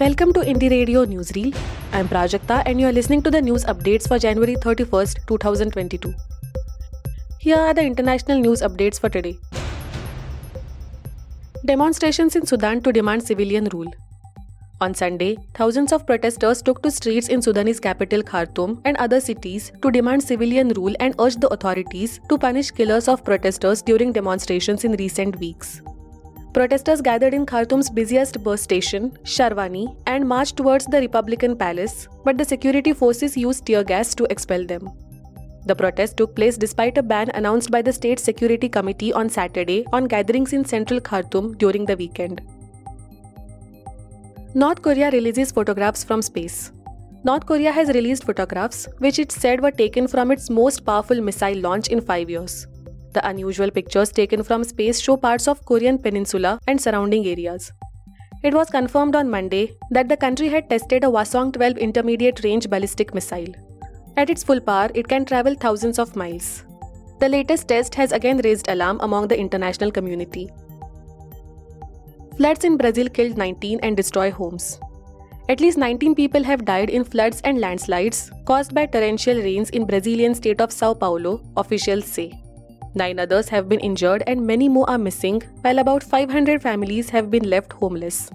Welcome to Indie Radio Newsreel. I'm Prajakta and you are listening to the news updates for January 31st, 2022. Here are the international news updates for today. Demonstrations in Sudan to demand civilian rule. On Sunday, thousands of protesters took to streets in Sudanese capital Khartoum and other cities to demand civilian rule and urge the authorities to punish killers of protesters during demonstrations in recent weeks. Protesters gathered in Khartoum's busiest bus station, Sharwani, and marched towards the Republican Palace, but the security forces used tear gas to expel them. The protest took place despite a ban announced by the State Security Committee on Saturday on gatherings in central Khartoum during the weekend. North Korea releases photographs from space. North Korea has released photographs which it said were taken from its most powerful missile launch in 5 years. The unusual pictures taken from space show parts of Korean peninsula and surrounding areas. It was confirmed on Monday that the country had tested a Hwasong 12 intermediate range ballistic missile. At its full power, it can travel thousands of miles. The latest test has again raised alarm among the international community. Floods in Brazil killed 19 and destroyed homes. At least 19 people have died in floods and landslides caused by torrential rains in Brazilian state of Sao Paulo, officials say. Nine others have been injured and many more are missing, while about 500 families have been left homeless.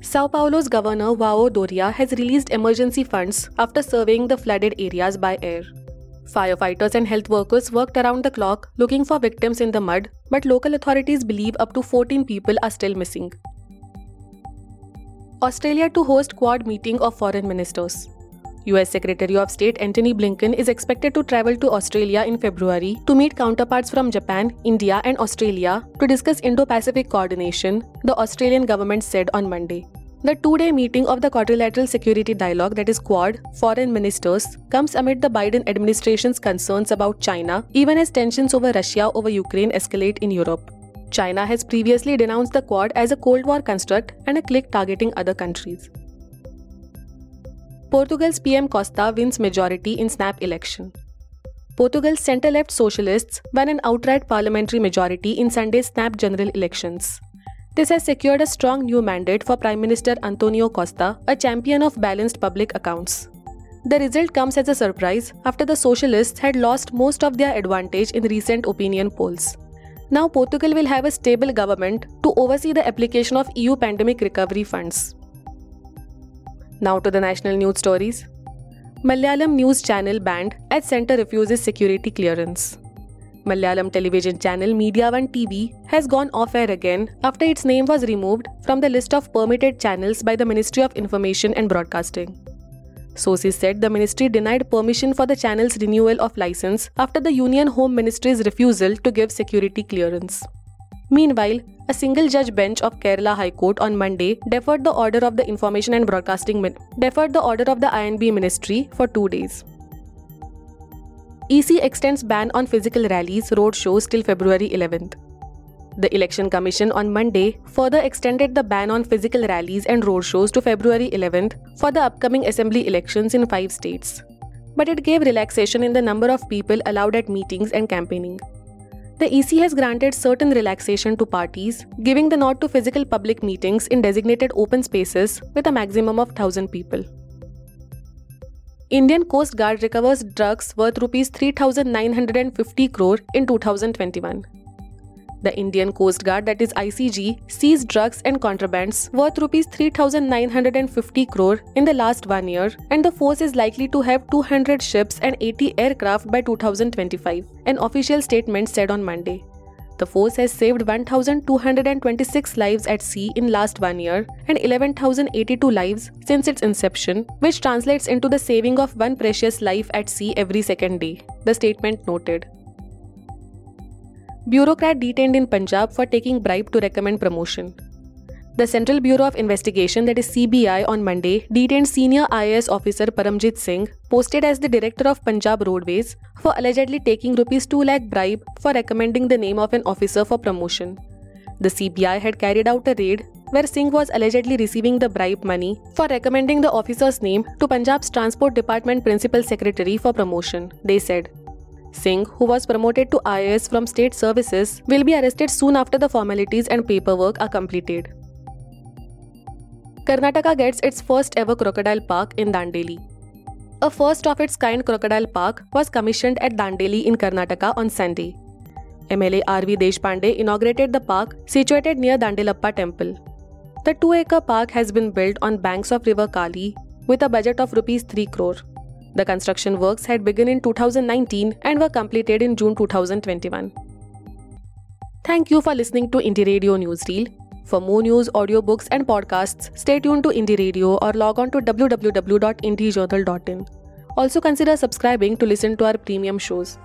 Sao Paulo's governor João Doria has released emergency funds after surveying the flooded areas by air. Firefighters and health workers worked around the clock looking for victims in the mud, but local authorities believe up to 14 people are still missing. Australia to host Quad meeting of foreign ministers. US Secretary of State Antony Blinken is expected to travel to Australia in February to meet counterparts from Japan, India, and Australia to discuss Indo Pacific coordination, the Australian government said on Monday. The two day meeting of the Quadrilateral Security Dialogue, that is Quad, foreign ministers, comes amid the Biden administration's concerns about China, even as tensions over Russia over Ukraine escalate in Europe. China has previously denounced the Quad as a Cold War construct and a clique targeting other countries. Portugal's PM Costa wins majority in snap election. Portugal's centre left socialists won an outright parliamentary majority in Sunday's snap general elections. This has secured a strong new mandate for Prime Minister Antonio Costa, a champion of balanced public accounts. The result comes as a surprise after the socialists had lost most of their advantage in recent opinion polls. Now, Portugal will have a stable government to oversee the application of EU pandemic recovery funds. Now to the national news stories. Malayalam news channel banned as centre refuses security clearance. Malayalam television channel Media One TV has gone off air again after its name was removed from the list of permitted channels by the Ministry of Information and Broadcasting. Sources said the ministry denied permission for the channel's renewal of license after the Union Home Ministry's refusal to give security clearance. Meanwhile, a single judge bench of Kerala High Court on Monday deferred the order of the Information and Broadcasting Min- deferred the order of the INB ministry for 2 days. EC extends ban on physical rallies, road shows till February 11th. The Election Commission on Monday further extended the ban on physical rallies and road shows to February 11th for the upcoming assembly elections in five states. But it gave relaxation in the number of people allowed at meetings and campaigning. The EC has granted certain relaxation to parties, giving the nod to physical public meetings in designated open spaces with a maximum of 1000 people. Indian Coast Guard recovers drugs worth rupees 3950 crore in 2021. The Indian Coast Guard, that is ICG, seized drugs and contrabands worth rupees 3950 crore in the last one year, and the force is likely to have 200 ships and 80 aircraft by 2025, an official statement said on Monday. The force has saved 1,226 lives at sea in last one year and 11,082 lives since its inception, which translates into the saving of one precious life at sea every second day, the statement noted. Bureaucrat detained in Punjab for taking bribe to recommend promotion. The Central Bureau of Investigation, that is CBI, on Monday detained senior IAS officer Paramjit Singh, posted as the director of Punjab Roadways, for allegedly taking rupees 2 lakh bribe for recommending the name of an officer for promotion. The CBI had carried out a raid where Singh was allegedly receiving the bribe money for recommending the officer's name to Punjab's Transport Department Principal Secretary for promotion, they said. Singh, who was promoted to IAS from state services, will be arrested soon after the formalities and paperwork are completed. Karnataka gets its first ever crocodile park in Dandeli. A first of its kind crocodile park was commissioned at Dandeli in Karnataka on Sunday. MLA R.V. Deshpande inaugurated the park situated near Dandelappa temple. The 2 acre park has been built on banks of river Kali with a budget of rupees 3 crore. The construction works had begun in 2019 and were completed in June 2021. Thank you for listening to Indie Radio Newsreel. For more news, audiobooks, and podcasts, stay tuned to Indie Radio or log on to www.indiejournal.in. Also consider subscribing to listen to our premium shows.